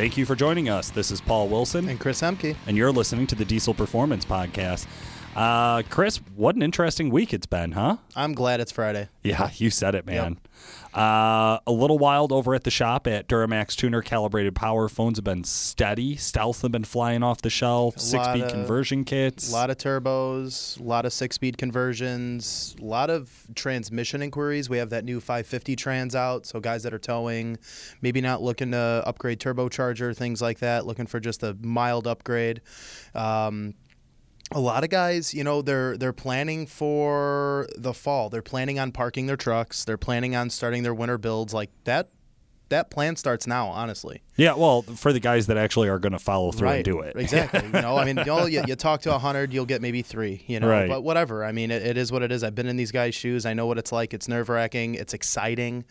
Thank you for joining us. This is Paul Wilson, And Chris Hemke. and you're listening to the Diesel Performance Podcast. Uh, Chris, what an interesting week it's been, huh? I'm glad it's Friday. Yeah, you said it, man. Uh, a little wild over at the shop at Duramax Tuner Calibrated Power. Phones have been steady. Stealth have been flying off the shelf. Six speed of- conversion kits. A lot of turbos, a lot of six speed conversions, a lot of transmission inquiries. We have that new 550 trans out. So, guys that are towing, maybe not looking to upgrade turbocharger, things like that, looking for just a mild upgrade. Um, a lot of guys, you know, they're they're planning for the fall. They're planning on parking their trucks. They're planning on starting their winter builds. Like that, that plan starts now. Honestly, yeah, well, for the guys that actually are going to follow through and do it. Exactly. you know, I mean, you, know, you, talk to a hundred, you'll get maybe three. You know, Right. but whatever. I mean, it, it is what it is. I've been in these guys' shoes. I know what it's like. It's nerve wracking. It's exciting.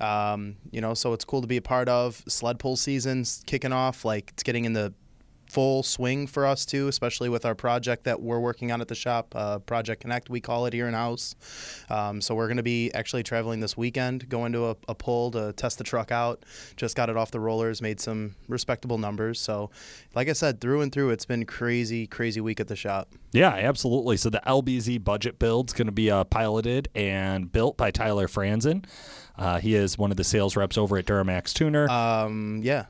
Um, you know, so it's cool to be a part of. Sled pull season's kicking off. Like it's getting in the full swing for us too, especially with our project that we're working on at the shop, uh, Project Connect, we call it here in house. Um, so we're going to be actually traveling this weekend, going to a, a pull to test the truck out. Just got it off the rollers, made some respectable numbers. So, like I said, through and through, it's been crazy, crazy week at the shop. Yeah, absolutely. So the LBZ budget build is going to be uh, piloted and built by Tyler Franzen. Uh, he is one of the sales reps over at Duramax Tuner. Um, yeah.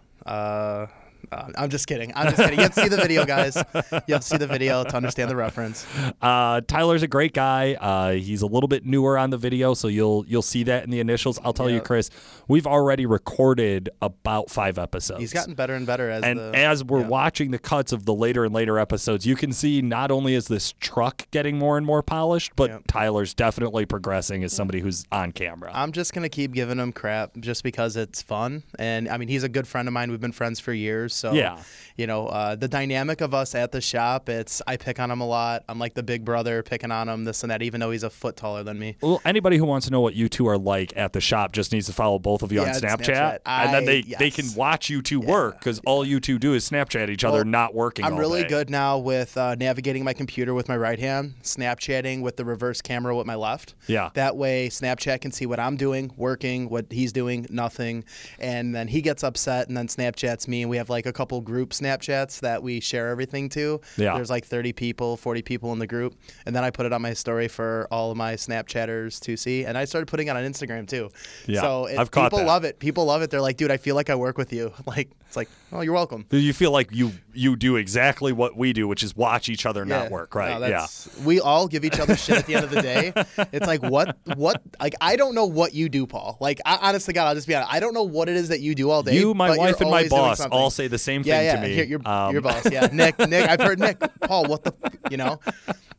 Uh, I'm just kidding. I'm just kidding. You have to see the video, guys. You have to see the video to understand the reference. Uh, Tyler's a great guy. Uh, he's a little bit newer on the video, so you'll you'll see that in the initials. I'll tell you, Chris, we've already recorded about five episodes. He's gotten better and better as and the, as we're yeah. watching the cuts of the later and later episodes, you can see not only is this truck getting more and more polished, but Yep. Tyler's definitely progressing as somebody who's on camera. I'm just gonna keep giving him crap just because it's fun, and I mean he's a good friend of mine. We've been friends for years, so Yeah. You know uh, the dynamic of us at the shop. It's I pick on him a lot. I'm like the big brother picking on him, this and that, even though he's a foot taller than me. Well, anybody who wants to know what you two are like at the shop just needs to follow both of you on Yeah, Snapchat, Snapchat. and then I- they they can watch you two work because all you two do is Snapchat each other, Well, not working. I'm all really day. good now with uh, navigating my computer with my right hand, Snapchatting with the reverse camera with my left. Yeah. That way, Snapchat can see what I'm doing, working, what he's doing, nothing. And then he gets upset and then Snapchats me. And we have like a couple group Snapchats that we share everything to. Yeah. There's like 30 people, 40 people in the group. And then I put it on my story for all of my Snapchatters to see. And I started putting it on Instagram too. Yeah, So it, I've caught people that. love it. People love it. They're like, dude, I feel like I work with you. Like, it's like, oh, you're welcome. Do you feel like you you do exactly what we do, which is watch each other not work, right? No, yeah. We all give each other shit at the end of the day. It's like what what like I don't know what you do, Paul. Like I, honest to God, I'll just be honest. I don't know what it is that you do all day. You, my wife, and my boss all say the same yeah, thing yeah. to me. Here, your, Um, your boss, yeah, Nick, Nick. I've heard Nick, Paul. What the, you know?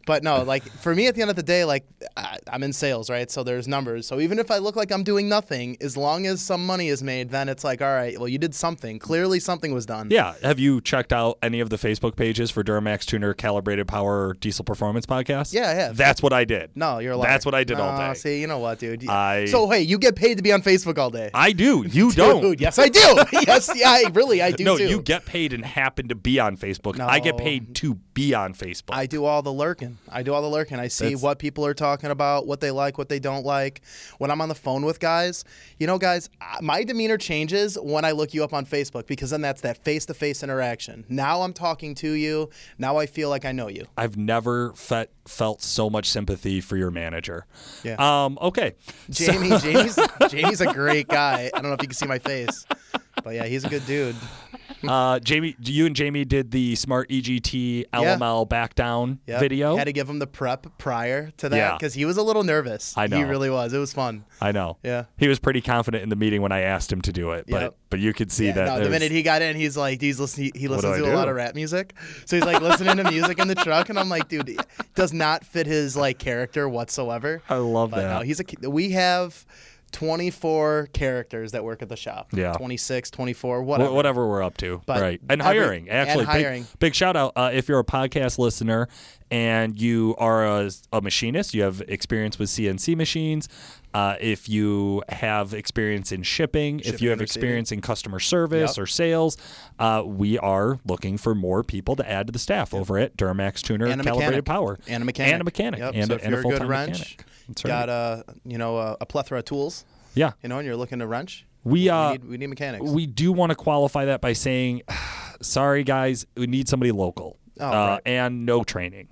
But no, like for me, at the end of the day, like I, I'm in sales, right? So there's numbers. So even if I look like I'm doing nothing, as long as some money is made, then it's like, all right, well, you did something. Clearly, something was done. Yeah. Have you checked out any of the Facebook pages for Duramax Tuner Calibrated Power Diesel Performance Podcast? Yeah, I have. That's what I did. No, you're liar. That's what I did all day. See, you know what, dude? I- So hey, you get paid to be on Facebook all day. I do. You don't. Yes, I do. yes, yeah, I really, I do no, too. you get paid and happen to be on Facebook. I get paid to be on Facebook. I do all the lurking. I do all the lurking. I see That's- what people are talking about, what they like, what they don't like. When I'm on the phone with guys, you know, guys, I- my demeanor changes when I look you up on Facebook because then that's that face to face interaction. Now I'm talking to you. Now I feel like I know you. I've never fe- felt so much sympathy for your manager. Yeah. Um. Okay. So- Jamie, Jamie's, Jamie's a great guy. I don't know if you can see my face, but yeah, he's a good dude. uh, Jamie, you and Jamie did the Smart EGT LML back down Yep. video. Had to give him the prep prior to that Yeah. because he was a little nervous. I know He really was. It was fun. I know. Yeah. He was pretty confident in the meeting when I asked him to do it, but Yep. but you could see Yeah, that. no, the minute he got in, he's like, he's listening. He do listens to do? a lot of rap music, so he's like listening to music in the truck, and I'm like, dude, it does not fit his like character whatsoever. I love But that. no, he's a. We have 24 characters that work at the shop. Yeah. 26, 24, Wh- whatever. whatever we're up to, But right? And every- hiring, actually, and hiring. Big, big shout out uh, if you're a podcast listener and you are a, a machinist, you have experience with CNC machines. Uh, if you have experience in shipping, if you have experience in customer service Yep. or sales, uh, we are looking for more people to add to the staff over at Duramax Tuner And a Calibrated mechanic. Power And a mechanic. and a mechanic Yep. and, so a, if and you're a good full-time wrench, mechanic. That's right. got a you know a, a plethora of tools. Yeah. You know, and you're looking to wrench. We uh we, need, we need mechanics. we do want to qualify that by saying, sorry guys, we need somebody local Oh, uh, right. and no training.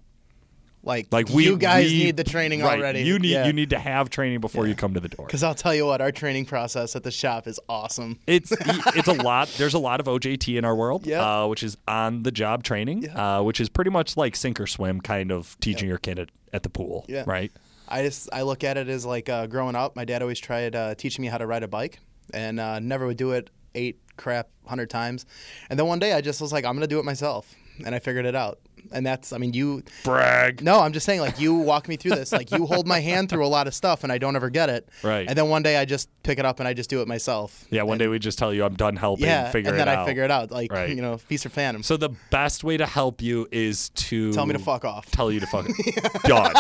like, Like we, you guys we- need the training right, already. You need you need to have training before you come to the door. Because I'll tell you what, our training process at the shop is awesome. It's it's a lot. There's a lot of OJT in our world, Yeah. uh, which is on the job training, uh, which is pretty much like sink or swim, kind of teaching your kid at, at the pool, Yeah. right? I just I look at it as like uh, growing up. My dad always tried uh, teaching me how to ride a bike, and uh, never would do it eight crap hundred times. And then one day I just was like, I'm gonna do it myself, and I figured it out. And that's I mean you. Brag. No, I'm just saying like you walk me through this. Like you hold my hand through a lot of stuff, and I don't ever get it. Right. And then one day I just pick it up and I just do it myself. Yeah, one And- day we just tell you I'm done helping, Yeah, figure and then out. I figure it out. Like Right. you know, feast or phantom. So the best way to help you is to Tell me to fuck off. Tell you to fuck off. done.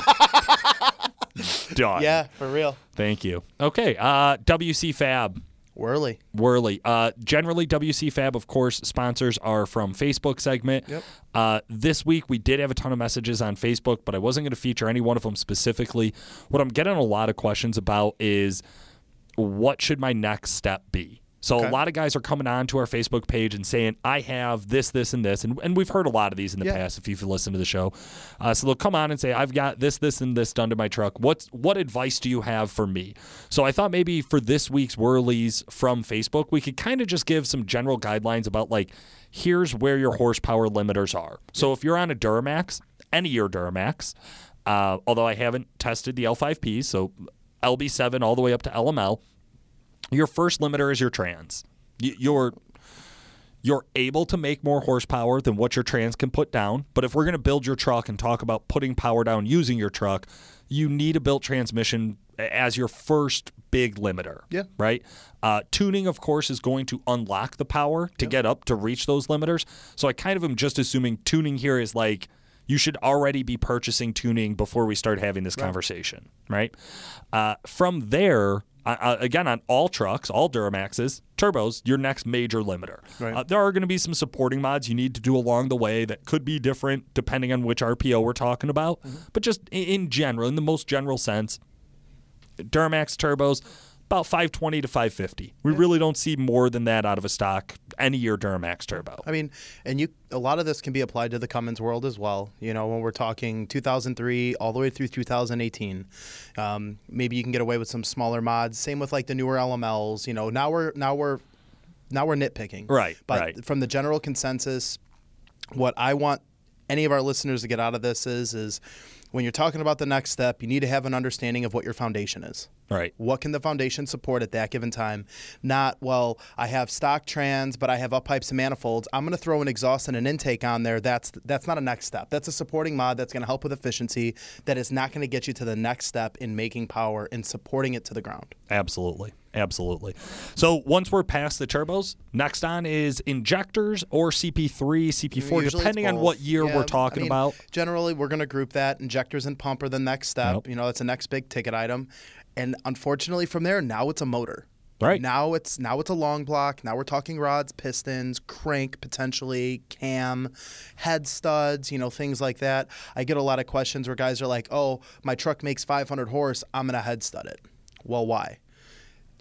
done. Yeah, for real. Thank you. Okay. Uh, WC Fab. Whirly. Worley. Uh, generally, WC Fab, of course, sponsors are from Facebook segment. Yep. Uh, this week, we did have a ton of messages on Facebook, but I wasn't going to feature any one of them specifically. What I'm getting a lot of questions about is what should my next step be? So Okay. a lot of guys are coming on to our Facebook page and saying, I have this, this, and this. And, and we've heard a lot of these in the Yeah. past if you've listened to the show. Uh, so they'll come on and say, I've got this, this, and this done to my truck. What's what advice do you have for me? So I thought maybe for this week's Whirlies from Facebook, we could kind of just give some general guidelines about like, here's where your horsepower limiters are. So if you're on a Duramax, any of your Duramax, uh, although I haven't tested the L5P, so LB7 all the way up to LML, your first limiter is your trans. Y- You're you're able to make more horsepower than what your trans can put down. But if we're going to build your truck and talk about putting power down using your truck, you need a built transmission as your first big limiter. Yeah. Right. Uh, tuning, of course, is going to unlock the power to get up to reach those limiters. So I kind of am just assuming tuning here is like you should already be purchasing tuning before we start having this conversation. Right. Uh, from there. Uh, again, on all trucks, all Duramaxes, turbos, your next major limiter. Right. Uh, there are going to be some supporting mods you need to do along the way that could be different depending on which RPO we're talking about. But just in, in general, in the most general sense, Duramax turbos, about 520 to 550. We really don't see more than that out of a stock any year Duramax turbo. I mean, and you a lot of this can be applied to the Cummins world as well. You know, when we're talking 2003 all the way through 2018, um, maybe you can get away with some smaller mods. Same with like the newer LMLs. You know, now we're now we're now we're nitpicking. Right, But right. from the general consensus, what I want any of our listeners to get out of this is is when you're talking about the next step, you need to have an understanding of what your foundation is. Right. What can the foundation support at that given time? Not, well, I have stock trans, but I have up pipes and manifolds. I'm going to throw an exhaust and an intake on there. That's that's not a next step. That's a supporting mod that's going to help with efficiency. That is not going to get you to the next step in making power and supporting it to the ground. Absolutely. Absolutely. So once we're past the turbos, next on is injectors or CP3, CP4, Usually depending on what year Yeah, we're talking I mean, about. Generally, we're going to group that injectors and pump are the next step. Yep. You know, it's the next big ticket item, and unfortunately, from there now it's a motor. Right. now it's now it's a long block. Now we're talking rods, pistons, crank potentially, cam, head studs, you know things like that. I get a lot of questions where guys are like, "Oh, my truck makes 500 horse. I'm gonna head stud it." Well, why?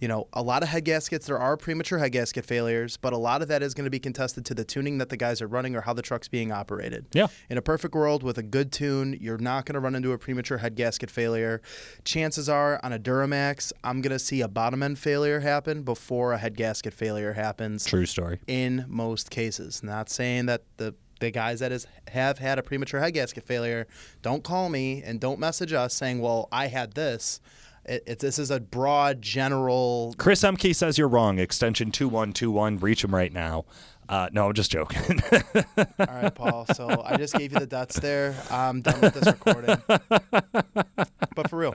You know, a lot of head gaskets, there are premature head gasket failures, but a lot of that is going to be contested to the tuning that the guys are running or how the truck's being operated. Yeah. In a perfect world with a good tune, you're not going to run into a premature head gasket failure. Chances are on a Duramax, I'm going to see a bottom end failure happen before a head gasket failure happens True story. in most cases. Not saying that the the guys that is have had a premature head gasket failure don't call me and don't message us saying, "Well, I had this." It, it, this is a broad, general. Chris Emke says you're wrong. Extension 2121. Reach him right now. Uh, no, I'm just joking. All right, Paul. So I just gave you the dots there. I'm done with this recording. but for real,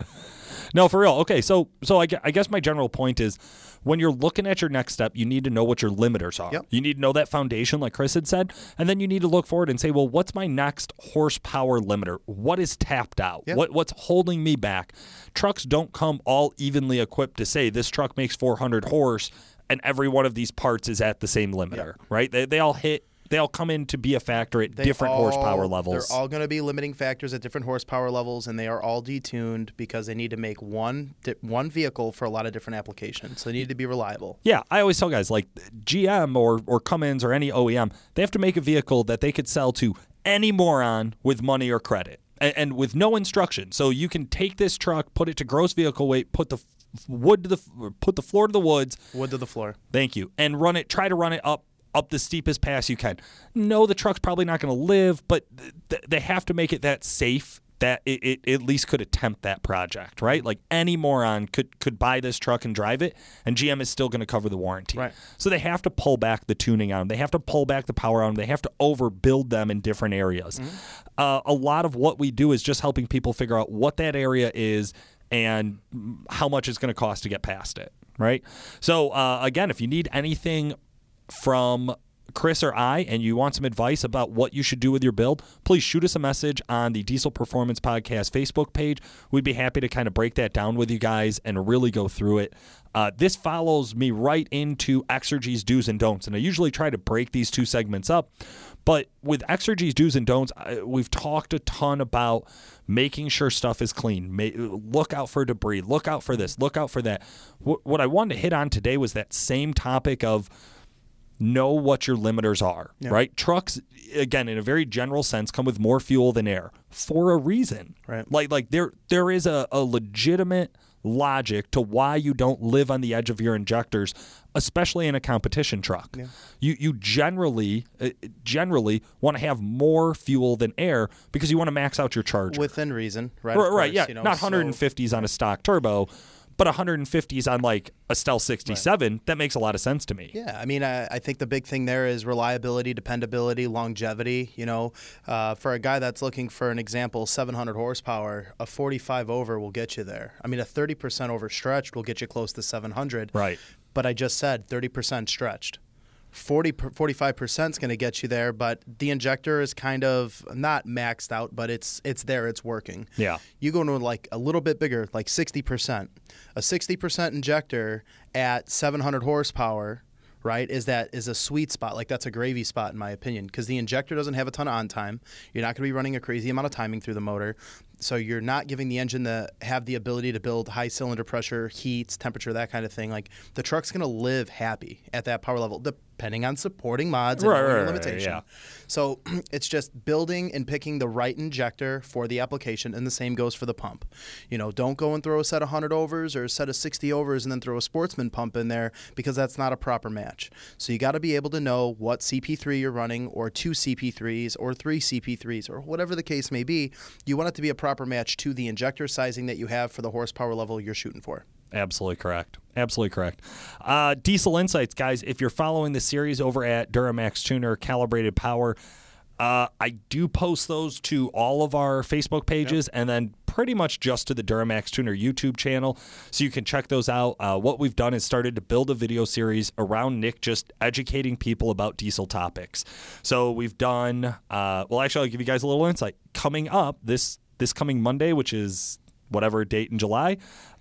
No, for real. Okay, so so I, I guess my general point is when you're looking at your next step, you need to know what your limiters are. Yep. You need to know that foundation, like Chris had said, and then you need to look forward and say, well, what's my next horsepower limiter? What is tapped out? Yep. What what's holding me back? Trucks don't come all evenly equipped to say this truck makes 400 horse, and every one of these parts is at the same limiter, right? They they all hit they all come in to be a factor at They different all- horsepower levels. They're all going to be limiting factors at different horsepower levels, and they are all detuned because they need to make one one vehicle for a lot of different applications. So they need to be reliable. Yeah, I always tell guys like GM or or Cummins or any OEM, they have to make a vehicle that they could sell to any moron with money or credit and, and with no instruction. So you can take this truck, put it to gross vehicle weight, put the wood to the put the floor to the woods. Wood to the floor. Thank you, and run it. Try to run it up up the steepest pass you can. No, the truck's probably not going to live, but th- they have to make it that safe that it, it at least could attempt that project, right? Like any moron could could buy this truck and drive it, and GM is still going to cover the warranty. Right. So they have to pull back the tuning on them. They have to pull back the power on them. They have to overbuild them in different areas. Uh, a lot of what we do is just helping people figure out what that area is and how much it's going to cost to get past it. Right. So uh, again, if you need anything from Chris or I and you want some advice about what you should do with your build, please shoot us a message on the Diesel Performance Podcast Facebook page. We'd be happy to kind of break that down with you guys and really go through it. Uh, this follows me right into Exergy's do's and don'ts, and I usually try to break these two segments up. But with Exergy's do's and don'ts, we've talked a ton about making sure stuff is clean. Look out for debris. Look out for this. Look out for that. What I wanted to hit on today was that same topic of know what your limiters are, right? Trucks, again, in a very general sense, come with more fuel than air for a reason. Right. Like like there there is a, a legitimate logic to why you don't live on the edge of your injectors, especially in a competition truck. Yeah. You you generally uh, generally want to have more fuel than air because you want to max out your charger. Within reason, right? right, right, course, yeah, you know, not so- 150s on a stock turbo, but 150s on like a Stealth 67. That makes a lot of sense to me. Yeah, I mean, I, I think the big thing there is reliability, dependability, longevity. You know, uh, for a guy that's looking for an example, 700 horsepower, a 45 over will get you there. I mean, a 30% overstretched will get you close to 700. Right. But I just said 30% stretched. 40 45% is going to get you there, but the injector is kind of not maxed out, but it's it's there, it's working. Yeah. You go to like a little bit bigger, like 60%. A 60% injector at 700 horsepower, right? Is that is a sweet spot. Like that's a gravy spot in my opinion because the injector doesn't have a ton of on time. You're not going to be running a crazy amount of timing through the motor. So you're not giving the engine the have the ability to build high cylinder pressure, heats, temperature, that kind of thing. Like the truck's going to live happy at that power level depending on supporting mods and Right, right, right, yeah. So it's just building and picking the right injector for the application, and the same goes for the pump. You know, don't go and throw a set of 100 overs or a set of 60 overs and then throw a sportsman pump in there because that's not a proper match. So you got to be able to know what CP3 you're running, or two CP3s, or three CP3s, or whatever the case may be. You want it to be a proper match to the injector sizing that you have for the horsepower level you're shooting for. Absolutely correct. Absolutely correct. Uh, Diesel Insights, guys. If you're following the series over at Duramax Tuner Calibrated Power, uh, I do post those to all of our Facebook pages and then pretty much just to the Duramax Tuner YouTube channel. So you can check those out. Uh, what we've done is started to build a video series around Nick just educating people about diesel topics. So we've done, uh, well, actually, I'll give you guys a little insight. Coming up this this coming Monday, which is whatever date in July,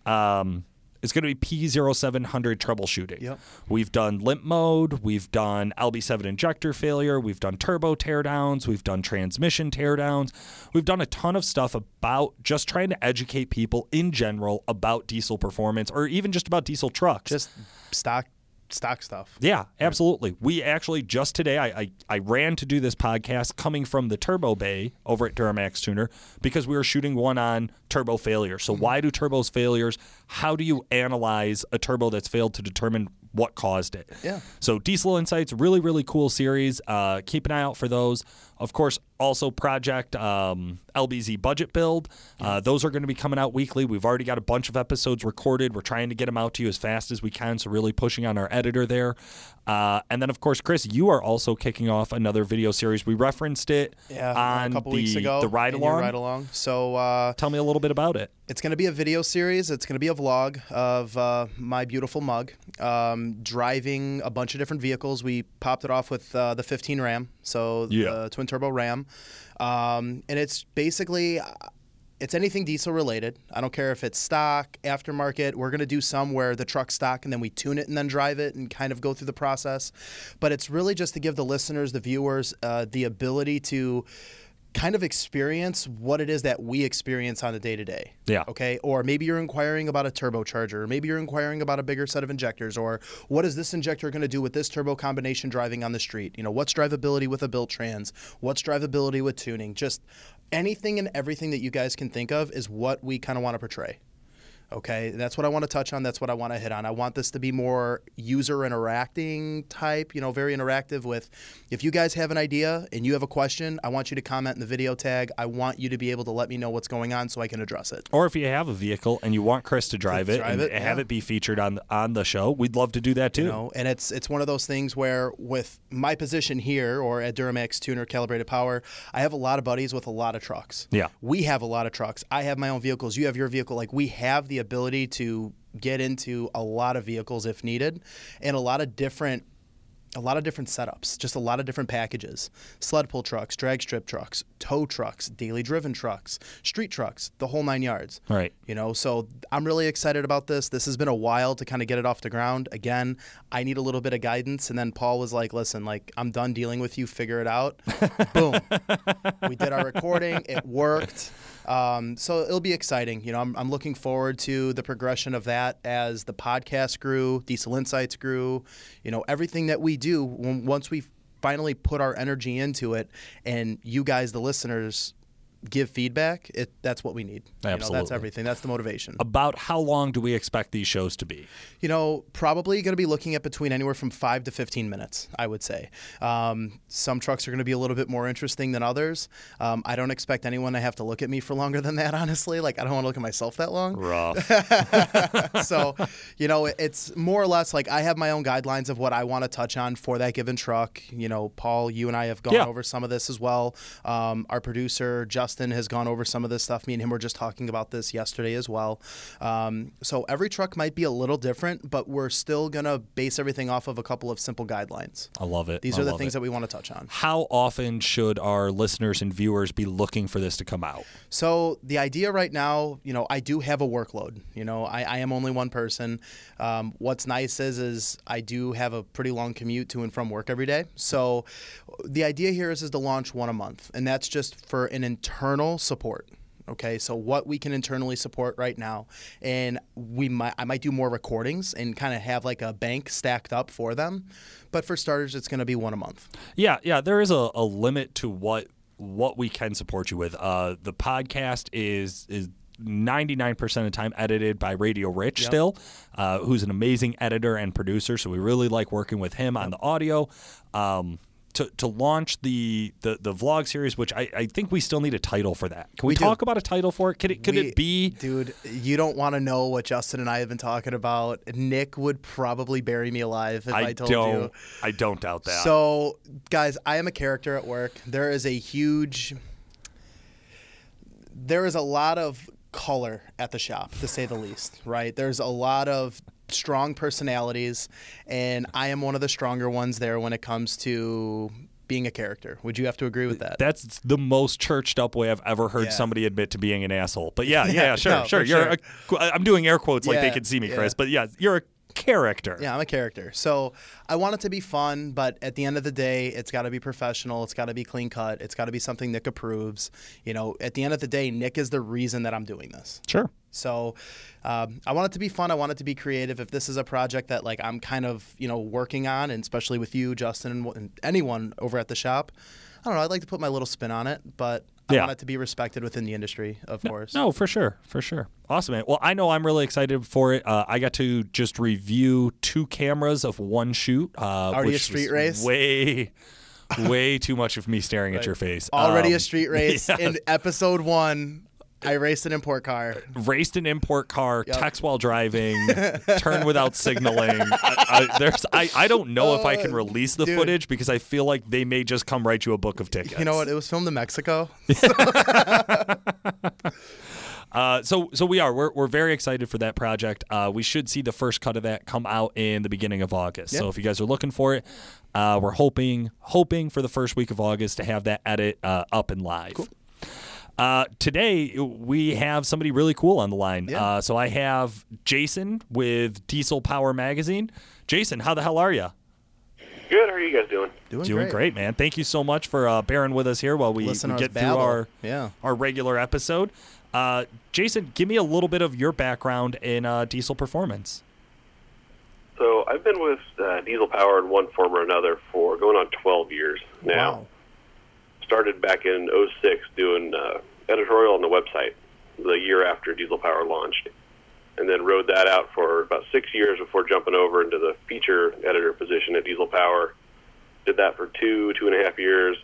um, it's going to be P0700 troubleshooting. Yep. We've done limp mode. We've done LB7 injector failure. We've done turbo teardowns. We've done transmission teardowns. We've done a ton of stuff about just trying to educate people in general about diesel performance or even just about diesel trucks. Just stock stock stuff. Yeah, absolutely. We actually just today I, I I ran to do this podcast coming from the Turbo Bay over at Duramax Tuner because we were shooting one on turbo failure. So why do turbos failures? How do you analyze a turbo that's failed to determine what caused it? Yeah. So Diesel Insights, really really cool series. Uh, keep an eye out for those. Of course, also Project um, LBZ Budget Build. Uh, those are going to be coming out weekly. We've already got a bunch of episodes recorded. We're trying to get them out to you as fast as we can. So really pushing on our editor there. Uh, and then of course, Chris, you are also kicking off another video series. We referenced it Yeah, on a couple the, weeks ago. the ride along. Ride along. So uh, Tell me a little bit about it. It's going to be a video series. It's going to be a vlog of uh, my beautiful mug um, driving a bunch of different vehicles. We popped it off with uh, the 15 Ram, so Yeah. the twin turbo Ram, um, and it's basically. it's anything diesel related. I don't care if it's stock, aftermarket. We're going to do some where the truck's stock and then we tune it and then drive it and kind of go through the process. But it's really just to give the listeners, the viewers, uh, the ability to kind of experience what it is that we experience on a day to day. Yeah. Okay. Or maybe you're inquiring about a turbocharger, or maybe you're inquiring about a bigger set of injectors, or what is this injector going to do with this turbo combination driving on the street? You know, what's drivability with a built trans? What's drivability with tuning? Just anything and everything that you guys can think of is what we kind of want to portray. Okay, that's what I want to touch on. That's what I want to hit on. I want this to be more user interacting type, you know, very interactive with if you guys have an idea and you have a question, I want you to comment in the video tag. I want you to be able to let me know what's going on so I can address it. Or if you have a vehicle and you want Chris to drive it drive and it, have yeah. it be featured on on the show, we'd love to do that too. You know, and it's it's one of those things where with my position here or at Duramax Tuner Calibrated Power, I have a lot of buddies with a lot of trucks. Yeah. We have a lot of trucks. I have my own vehicles. You have your vehicle. Like we have the ability to get into a lot of vehicles if needed and a lot of different a lot of different setups, just a lot of different packages. Sled pull trucks, drag strip trucks, tow trucks, daily driven trucks, street trucks, the whole nine yards. Right. You know, so I'm really excited about this. This has been a while to kind of get it off the ground. Again, I need a little bit of guidance. And then Paul was like, listen, like, I'm done dealing with you. Figure it out. Boom. We did our recording. It worked. Um, so it'll be exciting. You know, I'm, I'm looking forward to the progression of that as the podcast grew, Diesel Insights grew. You know, everything that we do once we finally put our energy into it, and you guys, the listeners, give feedback. It that's what we need. You know, Absolutely. that's everything. That's the motivation. About how long do we expect these shows to be? You know, probably going to be looking at between anywhere from five to 15 minutes, I would say. Um, some trucks are going to be a little bit more interesting than others. Um, I don't expect anyone to have to look at me for longer than that, honestly. Like, I don't want to look at myself that long. Rough. so, you know, it's more or less like I have my own guidelines of what I want to touch on for that given truck. You know, Paul, you and I have gone Yeah. over some of this as well. Um, our producer, Justin, has gone over some of this stuff. Me and him were just talking about this yesterday as well. Um, so, every truck might be a little different, but we're still going to base everything off of a couple of simple guidelines. I love it. These I are the things it. that we want to touch on. How often should our listeners and viewers be looking for this to come out? So the idea right now, you know, I do have a workload. You know, I, I am only one person. Um, what's nice is, is I do have a pretty long commute to and from work every day. So the idea here is, is to launch one a month, and that's just for an internal support. Okay, so what we can internally support right now, and we might I might do more recordings and kind of have like a bank stacked up for them, but for starters, it's going to be one a month. Yeah, yeah. There is a, a limit to what what we can support you with. Uh, the podcast is is. 99% of the time edited by Radio Rich still, uh, who's an amazing editor and producer. So we really like working with him on the audio. Um, to, to launch the, the, the vlog series, which I, I think we still need a title for that. Can we, We do. talk about a title for it? Could it could We- it be dude you don't want to know what justin and i have been talking about nick would probably bury me alive if i, told don't you I don't doubt that. so guys i am a character at work there is a huge there is a lot of color at the shop to say the least right there's a lot of strong personalities and i am one of the stronger ones there when it comes to being a character would you have to agree with that That's the most churched up way I've ever heard Yeah. somebody admit to being an asshole. But yeah, yeah, Yeah, sure, no, sure. You're sure. A, I'm doing air quotes like they can see me, yeah. Chris. But yeah, you're a character. Yeah, I'm a character. So I want it to be fun, but at the end of the day, it's got to be professional. It's got to be clean cut. It's got to be something Nick approves. You know, at the end of the day, Nick is the reason that I'm doing this. Sure. So um, I want it to be fun. I want it to be creative. If this is a project that like I'm kind of you know working on, and especially with you, Justin, and, and anyone over at the shop, I don't know. I'd like to put my little spin on it, but I Yeah. want it to be respected within the industry, of course. No, for sure, for sure. Awesome, man. Well, I know I'm really excited for it. Uh, I got to just review two cameras of one shoot. Uh, Already a street race? Way, way too much of me staring at your face. Already Um, a street race yeah. in episode one. I raced an import car. raced an import car, Yep. text while driving, turn without signaling. I, I, there's, I, I don't know if I can release the Uh, dude. footage because I feel like they may just come write you a book of tickets. You know what? It was filmed in Mexico. Uh, so so we are we're, we're very excited for that project. Uh, we should see the first cut of that come out in the beginning of August. So if you guys are looking for it, uh, we're hoping hoping for the first week of August to have that edit uh, up and live. Uh, today we have somebody really cool on the line. Yeah. Uh, so I have Jason with Diesel Power Magazine. Jason, how the hell are you? Good. How are you guys doing? Doing, Doing great. man. Thank you so much for uh, bearing with us here while we, we get through babble. our Yeah. our regular episode. Uh, Jason, give me a little bit of your background in uh, diesel performance. So I've been with uh, Diesel Power in one form or another for going on 12 years now. Wow. Started back in '06 doing uh, editorial on the website the year after Diesel Power launched, and then rode that out for about six years before jumping over into the feature editor position at Diesel Power. Did that for two, two and a half years,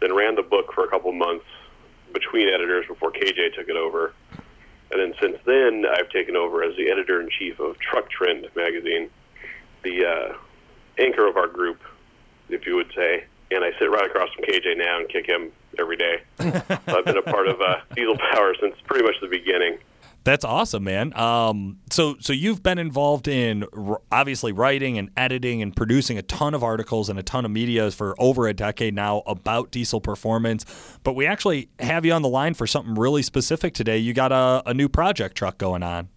then ran the book for a couple months between editors before KJ took it over. And then since then, I've taken over as the editor in chief of Truck Trend magazine, the uh, anchor of our group, if you would say. And I sit right across from KJ now and kick him every day. I've been a part of uh, Diesel Power since pretty much the beginning. That's awesome, man. Um, so so you've been involved in r- obviously writing and editing and producing a ton of articles and a ton of media for over a decade now about diesel performance. But we actually have you on the line for something really specific today. You got a, a new project truck going on.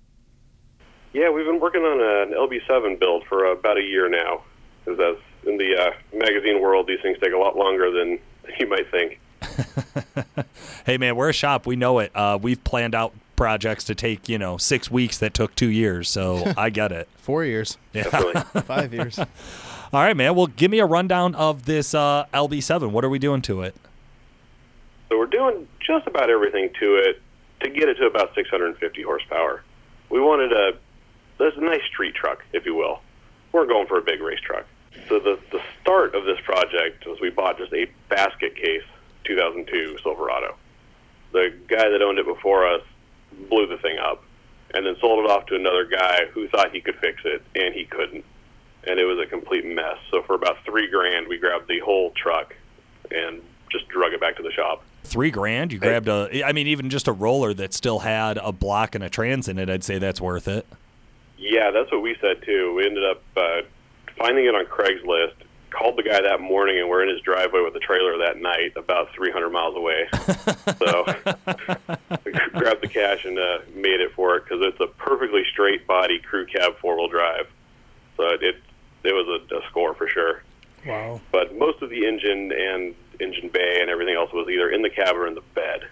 Yeah, we've been working on an LB7 build for about a year now. Because in the uh, magazine world, these things take a lot longer than you might think. Hey man, we're a shop. We know it. Uh, we've planned out projects to take you know six weeks that took two years. So I get it. Four years, Yeah. Five years. All right, man. Well, give me a rundown of this uh, LB7. What are we doing to it? So we're doing just about everything to it to get it to about 650 horsepower. We wanted a that's a nice street truck, if you will. We're going for a big race truck. So the the start of this project was we bought just a basket case 2002 Silverado. The guy that owned it before us blew the thing up, and then sold it off to another guy who thought he could fix it, and he couldn't, and it was a complete mess. So for about three grand, we grabbed the whole truck and just drug it back to the shop. Three grand. You grabbed a. I mean, even just a roller that still had a block and a trans in it. I'd say that's worth it. Yeah, that's what we said too. We ended up uh, finding it on Craigslist. Called the guy that morning, and we're in his driveway with the trailer that night, about 300 miles away. so grabbed the cash and uh, made it for it because it's a perfectly straight body crew cab four wheel drive. So it it, it was a, a score for sure. Wow. But most of the engine and engine bay and everything else was either in the cab or in the bed.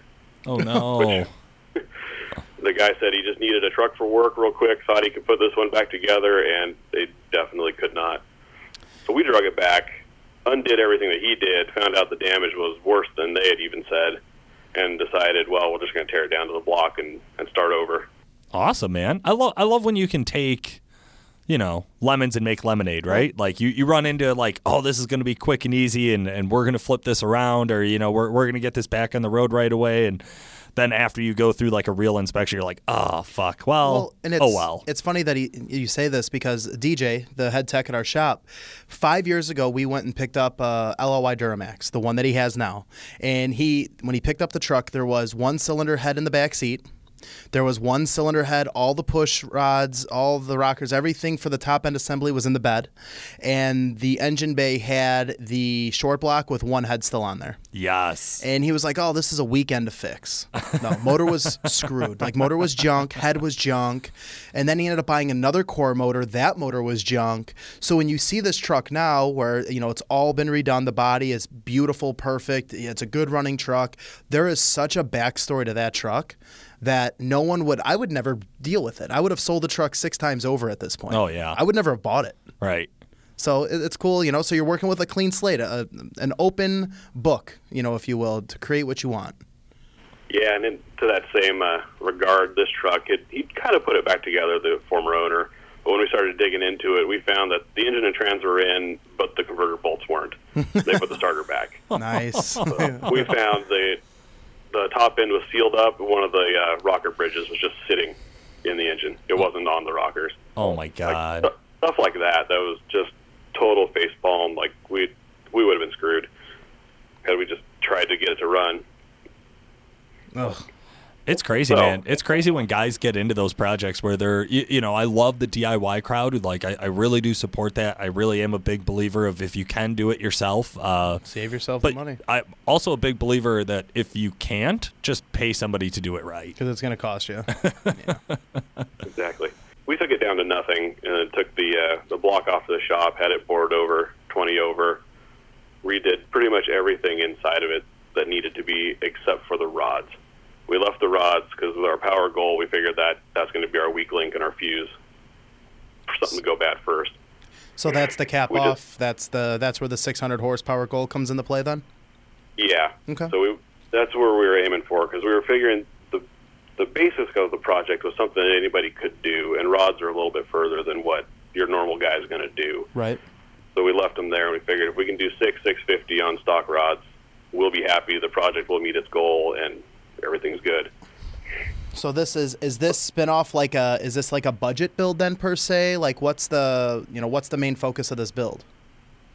Oh no. the guy said he just needed a truck for work real quick, thought he could put this one back together, and they definitely could not. So we drug it back, undid everything that he did, found out the damage was worse than they had even said, and decided, well, we're just going to tear it down to the block and, and start over. awesome, man. I love. I love when you can take. You know, lemons and make lemonade, right? Like you, you run into like, oh, this is going to be quick and easy, and, and we're going to flip this around, or you know, we're we're going to get this back on the road right away, and then after you go through like a real inspection, you're like, oh fuck, well, Well, and it's, oh well, It's funny that he, you say this because DJ, the head tech at our shop, five years ago we went and picked up uh, LLY Duramax, the one that he has now, and he when he picked up the truck, there was one cylinder head in the back seat. There was one cylinder head, all the push rods, all the rockers, everything for the top end assembly was in the bed. And the engine bay had the short block with one head still on there. yes, And he was like, "Oh, this is a weekend to fix." No, motor was screwed. Like motor was junk, head was junk, and then he ended up buying another core motor. That motor was junk. So when you see this truck now, where you know it's all been redone, the body is beautiful, perfect. It's a good running truck. There is such a backstory to that truck that no one would. I would never deal with it. I would have sold the truck six times over at this point. Oh, yeah. I would never have bought it. right. So it's cool, you know. So you're working with a clean slate, a, an open book, you know, if you will, to create what you want. Yeah, and in, to that same uh, regard, this truck, it, he kind of put it back together, the former owner. But when we started digging into it, we found that the engine and trans were in, but the converter bolts weren't. they put the starter back. Nice. So we found the the top end was sealed up. One of the uh, rocker bridges was just sitting in the engine. It wasn't on the rockers. Oh my god. Stu- Stuff like that. That was just total face palm. Like we we would have been screwed had we just tried to get it to run. Ugh. It's crazy, So- man. It's crazy when guys get into those projects where they're, you, you know, I love the DIY crowd. Like, I, I really do support that. I really am a big believer of if you can do it yourself. Uh, Save yourself but the money I'm also a big believer that if you can't, just pay somebody to do it right. because it's going to cost you. Exactly. We took it down to nothing, and then took the uh, the block off the shop, had it bored over, twenty over, redid pretty much everything inside of it that needed to be, except for the rods. We left the rods because with our power goal, we figured that that's going to be our weak link and our fuse for something to go bad first. so that's the cap We off. just- that's the that's where the 600 horsepower goal comes into play. Then. Yeah. Okay. So we that's where we were aiming for because we were figuring the the basis of the project was something that anybody could do, and rods are a little bit further than what your normal guy is going to do. Right. So we left them there, and we figured if we can do six six fifty on stock rods, we'll be happy. The project will meet its goal, and everything's good. So this is is this spin off like a is this like a budget build then per se? Like what's the you know what's the main focus of this build?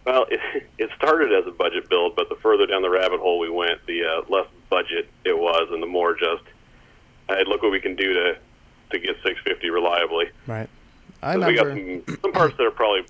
Well, it, it started as a budget build, but the further down the rabbit hole we went, the uh, less budget it was, and the more just, hey, look what we can do to to get 650 reliably. Right. I 'Cause we got remember. some, some parts that are probably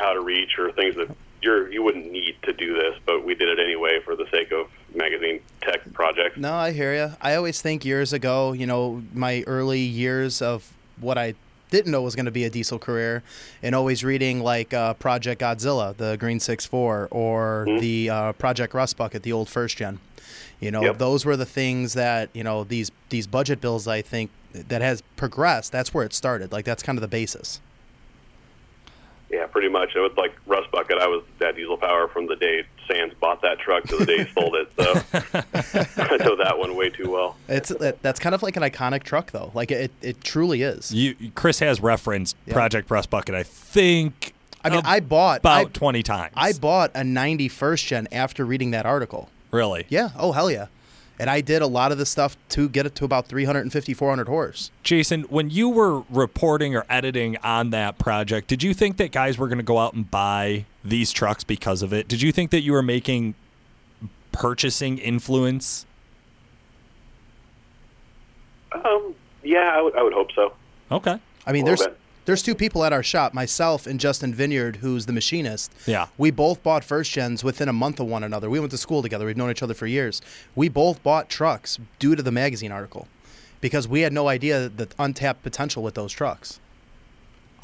out of reach or things that you're you wouldn't need to do this, but we did it anyway for the sake of magazine tech projects. No, I hear you. I always think years ago, you know, my early years of what I didn't know was going to be a diesel career, and always reading like uh, Project Godzilla, the Green Six Four, or the uh, Project Rust Bucket, the old first gen. You know, Yep. those were the things that you know these these budget bills. I think that has progressed. That's where it started. Like that's kind of the basis. Yeah, pretty much. It was like Rust Bucket. I was that diesel power from the day Sands bought that truck to the day he sold it. So I know that one way too well. It's that, that's kind of like an iconic truck, though. Like it, it truly is. You, Chris has referenced Yeah. Project Rust Bucket, I think. I mean, I bought about I, 20 times. I bought a ninety first gen after reading that article. really. Yeah. Oh hell yeah. And I did a lot of the stuff to get it to about 350, 400 horse. Jason, when you were reporting or editing on that project, did you think that guys were going to go out and buy these trucks because of it? Did you think that you were making purchasing influence? Um, yeah, I would, I would hope so. Okay. I mean, there's bit. There's two people at our shop, myself and Justin Vineyard, who's the machinist. Yeah. We both bought first gens within a month of one another. We went to school together. We've known each other for years. We both bought trucks due to the magazine article because we had no idea the untapped potential with those trucks.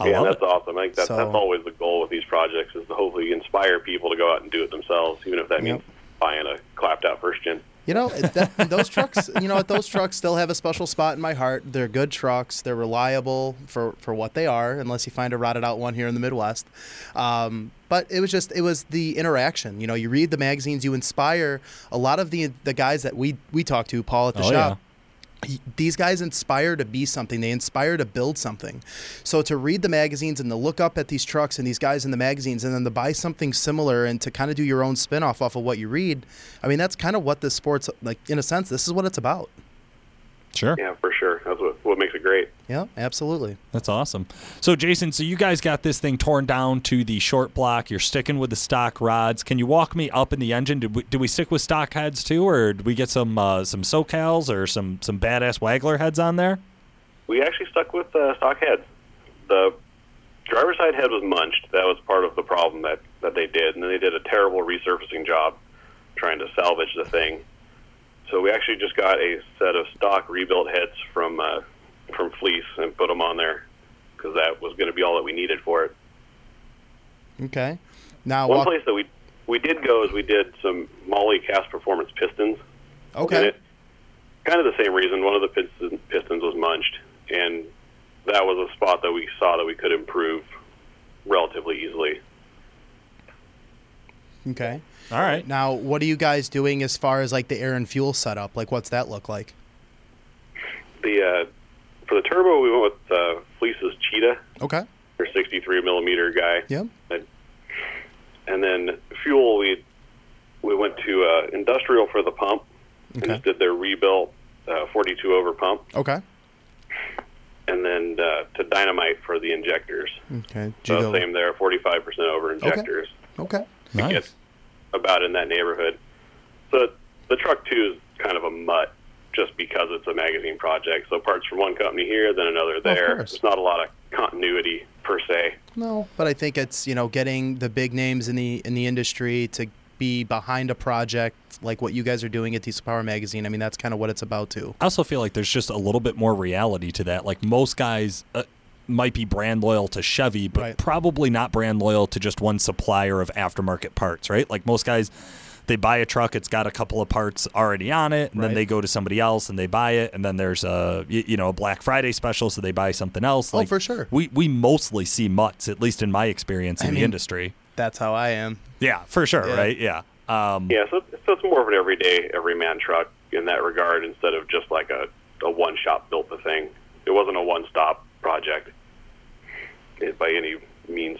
I yeah, love that's it. awesome. I think that's, So- that's always the goal with these projects is to hopefully inspire people to go out and do it themselves, even if that Yep. means buying a clapped out first gen. You know, that, those trucks, you know, those trucks still have a special spot in my heart. They're good trucks. They're reliable for, for what they are, unless you find a rotted out one here in the Midwest. Um, but it was just, it was the interaction. You know, you read the magazines, you inspire a lot of the the guys that we we talk to, Paul at the Oh, shop. he- These guys inspire to be something. They inspire to build something. So to read the magazines and to look up at these trucks and these guys in the magazines, and then to buy something similar and to kind of do your own spin off off of what you read. I mean, that's kind of what this sport's like. In a sense, this is what it's about. Sure. Yeah, for sure. That's what, what makes it great. Yeah, absolutely. That's awesome. So, Jason, so you guys got this thing torn down to the short block. You're sticking with the stock rods. Can you walk me up in the engine? Did we, did we stick with stock heads too, or did we get some uh, some SoCals or some some badass Wagler heads on there? We actually stuck with uh, stock heads. The driver's side head was munched. That was part of the problem that, that they did, and then they did a terrible resurfacing job trying to salvage the thing. So we actually just got a set of stock rebuilt heads from uh, from Fleece and put them on there because that was going to be all that we needed for it. Okay. Now, One walk, place that we we did go is we did some Molly Cast Performance pistons. Okay. it, kind of the same reason. One of the piston, pistons was munched, and that was a spot that we saw that we could improve relatively easily. Okay. All right. Now, what are you guys doing as far as like the air and fuel setup? Like, what's that look like? The uh, for the turbo, we went with uh, Fleece's Cheetah, Okay. their 63 millimeter guy, Yep. and and then fuel we we went to uh, Industrial for the pump and Okay. just did their rebuilt uh, 42 over pump, Okay. and then uh, to Dynomite for the injectors. Okay. Did So same there, 45% over injectors. Okay. to Nice. Get about in that neighborhood. So the truck too is kind of a mutt. just because it's a magazine project. So parts from one company here, then another there. course. There's not a lot of continuity per se. No, but I think it's you know getting the big names in the in the industry to be behind a project like what you guys are doing at Diesel Power Magazine. I mean, that's kind of what it's about too. I also feel like there's just a little bit more reality to that. Like most guys uh, might be brand loyal to Chevy, but Right. probably not brand loyal to just one supplier of aftermarket parts, right? Like most guys, they buy a truck, it's got a couple of parts already on it, and then they go to somebody else and they buy it, and then there's a you know a Black Friday special, so they buy something else. Oh, Like, for sure. We we mostly see mutts, at least in my experience in I the mean- industry. That's how I am. Yeah, for sure, Yeah. right? Yeah. Um, Yeah, so, so it's more of an everyday, everyman truck in that regard instead of just like a, a one shop built the thing. It wasn't a one stop project by any means.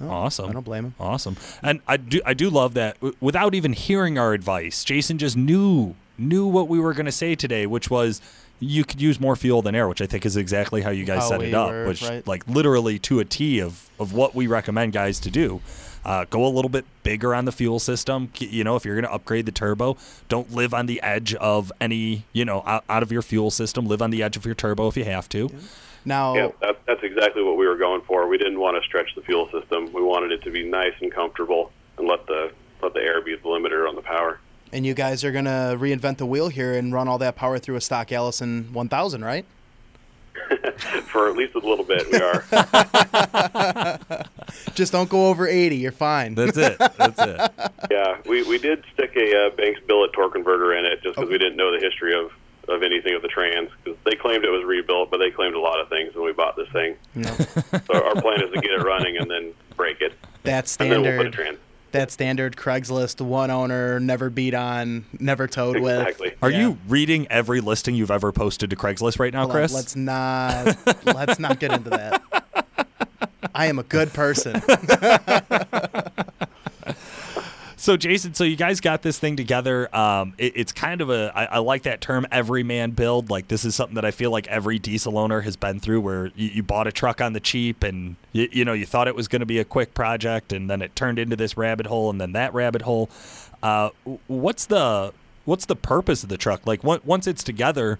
Oh, Awesome. I don't blame him. Awesome. And I do I do love that w- without even hearing our advice, Jason just knew knew what we were going to say today, which was you could use more fuel than air, which I think is exactly how you guys How set it up, were, which right. like literally to a T of of what we recommend guys to do. Uh, go a little bit bigger on the fuel system. You know, if you're going to upgrade the turbo, don't live on the edge of any, you know, out, out of your fuel system. Live on the edge of your turbo if you have to. Now, Yeah, that, that's exactly what we were going for. We didn't want to stretch the fuel system. We wanted it to be nice and comfortable and let the let the air be the limiter on the power. and you guys are gonna reinvent the wheel here and run all that power through a stock Allison 1000, right? For at least a little bit, we are. Just don't go over 80. You're fine. That's it. That's it. yeah, we, we did stick a uh, Banks billet torque converter in it just because we didn't know the history of, of anything of the trans. Because they claimed it was rebuilt, but they claimed a lot of things when we bought this thing. No. So our plan is to get it running and then break it, That's and then we'll put a standard. trans. That standard Craigslist one owner, never beat on, never towed with. Exactly. Are Yeah. you reading every listing you've ever posted to Craigslist right now, Hold on, Chris? let's not let's not get into that. I am a good person. So Jason, so you guys got this thing together. Um, it, it's kind of a I, I like that term everyman build. Like this is something that I feel like every diesel owner has been through, where you, you bought a truck on the cheap, and you, you know you thought it was going to be a quick project, and then it turned into this rabbit hole, and then that rabbit hole. Uh, what's the what's the purpose of the truck? Like once it's together,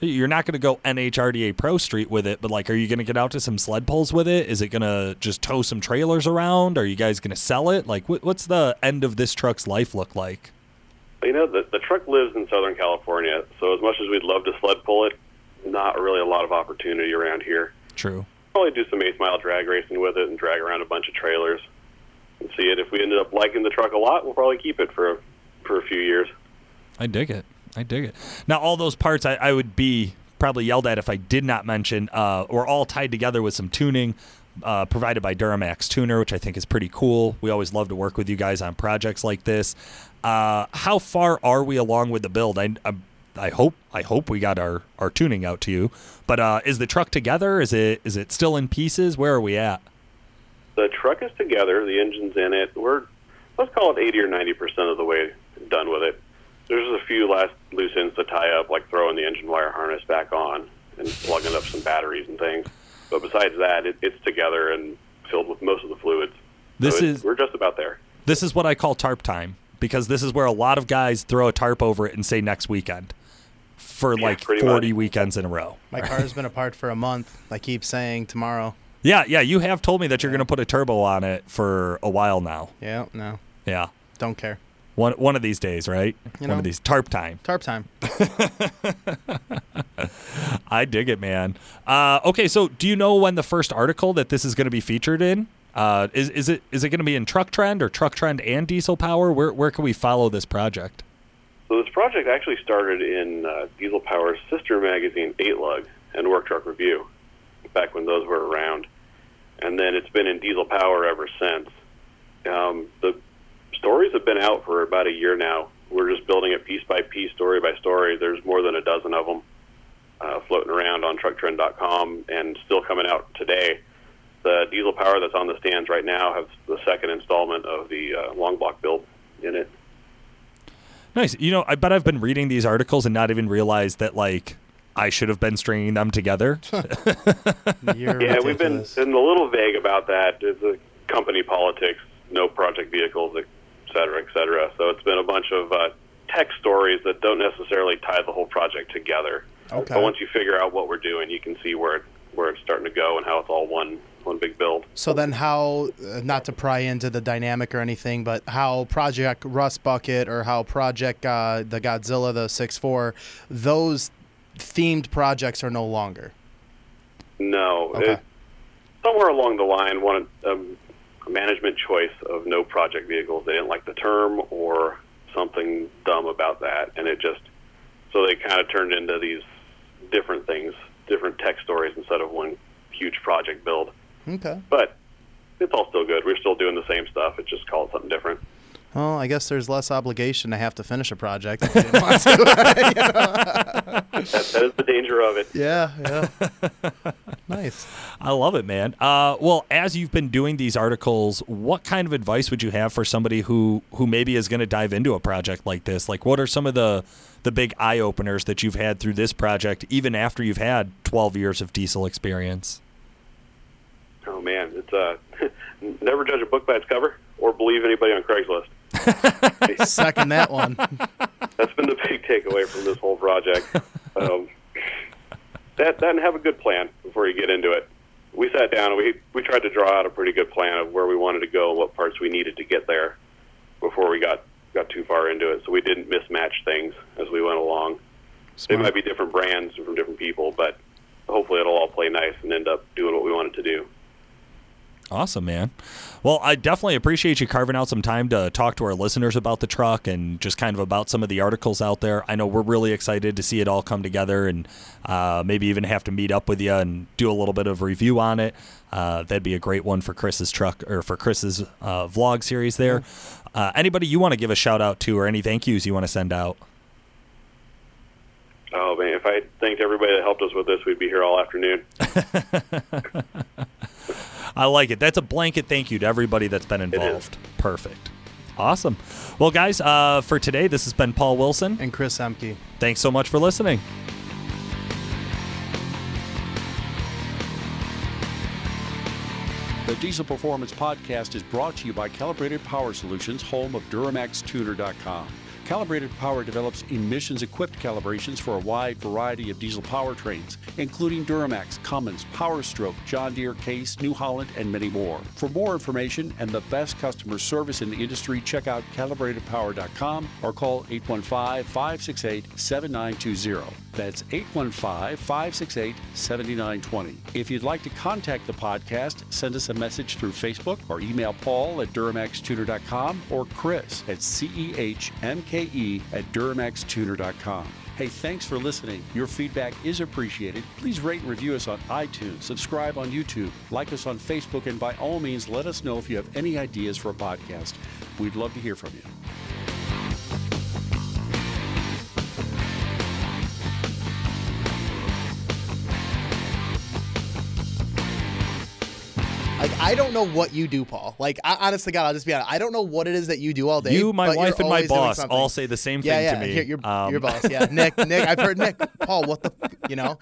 you're not going to go NHRDA Pro Street with it, but like, are you going to get out to some sled pulls with it? Is it going to just tow some trailers around? Are you guys going to sell it? Like, what, what's the end of this truck's life look like? You know, the, the truck lives in Southern California, so as much as we'd love to sled pull it, not really a lot of opportunity around here. True. Probably do some eighth mile drag racing with it and drag around a bunch of trailers and see it. If we ended up liking the truck a lot, we'll probably keep it for a, for a few years. I dig it. I dig it. Now, all those parts I, I would be probably yelled at if I did not mention uh, were all tied together with some tuning uh, provided by Duramax Tuner, which I think is pretty cool. We always love to work with you guys on projects like this. Uh, how far are we along with the build? I, I, I hope I hope we got our, our tuning out to you. But uh, is the truck together? Is it is it still in pieces? Where are we at? The truck is together, the engine's in it. We're let's call it 80 or 90 percent of the way done with it. There's just a few last loose ends to tie up, like throwing the engine wire harness back on and plugging up some batteries and things. But besides that, it, it's together and filled with most of the fluids. This it's- is we're just about there. this is what I call tarp time because this is where a lot of guys throw a tarp over it and say next weekend for Yeah, like 40 much. weekends in a row. My car's been apart for a month. I keep saying tomorrow. Yeah, yeah, you have told me that you're going to put a turbo on it for a while now. Yeah, no, Yeah. don't care. One one of these days, right? You one know. of these tarp time. Tarp time. I dig it, man. Uh, okay, so do you know when the first article that this is going to be featured in? Uh, is is it is it going to be in Truck Trend or Truck Trend and Diesel Power? Where where can we follow this project? So this project actually started in uh, Diesel Power's sister magazine, Eight Lug, and Work Truck Review, back when those were around. And then it's been in Diesel Power ever since. Um, the stories have been out for about a year now. We're just building it piece by piece, story by story. There's more than a dozen of them uh, floating around on TruckTrend.com and still coming out today. The Diesel Power that's on the stands right now has the second installment of the uh, long block build in it. Nice. You know, I bet I've been reading these articles and not even realized that like I should have been stringing them together. You're Yeah, we've been, been a little vague about that. It's a company politics, no project vehicles, et cetera, et cetera. So it's been a bunch of uh, tech stories that don't necessarily tie the whole project together. Okay. But once you figure out what we're doing, you can see where it, where it's starting to go and how it's all one one big build. So then, how uh, not to pry into the dynamic or anything, but how Project Rust Bucket or how Project uh, the Godzilla the six four, those themed projects are no longer. No, Okay. it, somewhere along the line, one um, management choice of no project vehicles. They didn't like the term or something dumb about that, and it just so they kind of turned into these different things, different tech stories instead of one huge project build. Okay. But it's all still good. We're still doing the same stuff. It's just called something different. Well, I guess there's less obligation to have to finish a project. if you didn't want to. That, that is the danger of it. yeah, yeah. nice. I love it, man. Uh, well, as you've been doing these articles, what kind of advice would you have for somebody who who maybe is going to dive into a project like this? Like, what are some of the the big eye openers that you've had through this project, even after you've had 12 years of diesel experience? Oh man, it's uh, never judge a book by its cover or believe anybody on Craigslist. Second that one. That's been the big takeaway from this whole project. Um, that, that and have a good plan before you get into it. We sat down and we we tried to draw out a pretty good plan of where we wanted to go what parts we needed to get there before we got got too far into it. So we didn't mismatch things as we went along. They might be different brands from different people, but hopefully it'll all play nice and end up doing what we wanted to do. Awesome, man. Well, I definitely appreciate you carving out some time to talk to our listeners about the truck and just kind of about some of the articles out there. I know we're really excited to see it all come together and uh, maybe even have to meet up with you and do a little bit of review on it. Uh, that'd be a great one for Chris's truck or for Chris's uh, vlog series there. Uh, anybody you want to give a shout out to or any thank yous you want to send out? Oh man, if I thanked everybody that helped us with this, we'd be here all afternoon. I like it. That's a blanket thank you to everybody that's been involved. Perfect. Awesome. Well, guys, uh, for today, this has been Paul Wilson. And Chris Ehmke. Thanks so much for listening. The Diesel Performance Podcast is brought to you by Calibrated Power Solutions, home of DuramaxTuner.com. Calibrated Power develops emissions equipped calibrations for a wide variety of diesel powertrains, including Duramax, Cummins, Powerstroke, John Deere, Case, New Holland, and many more. For more information and the best customer service in the industry, check out calibratedpower.com or call 815 568 7920. That's 815 568 7920. If you'd like to contact the podcast, send us a message through Facebook or email Paul at DuramaxTuner.com or Chris at CEHMKE at DuramaxTuner.com. Hey, thanks for listening. Your feedback is appreciated. Please rate and review us on iTunes, subscribe on YouTube, like us on Facebook, and by all means, let us know if you have any ideas for a podcast. We'd love to hear from you. I don't know what you do, Paul. Like I, honest to God, I'll just be honest. I don't know what it is that you do all day. You, my wife, and my boss all say the same yeah, thing yeah. to me. Here, your, Um, your boss, yeah. Nick, Nick. I've heard Nick, Paul. What the, you know?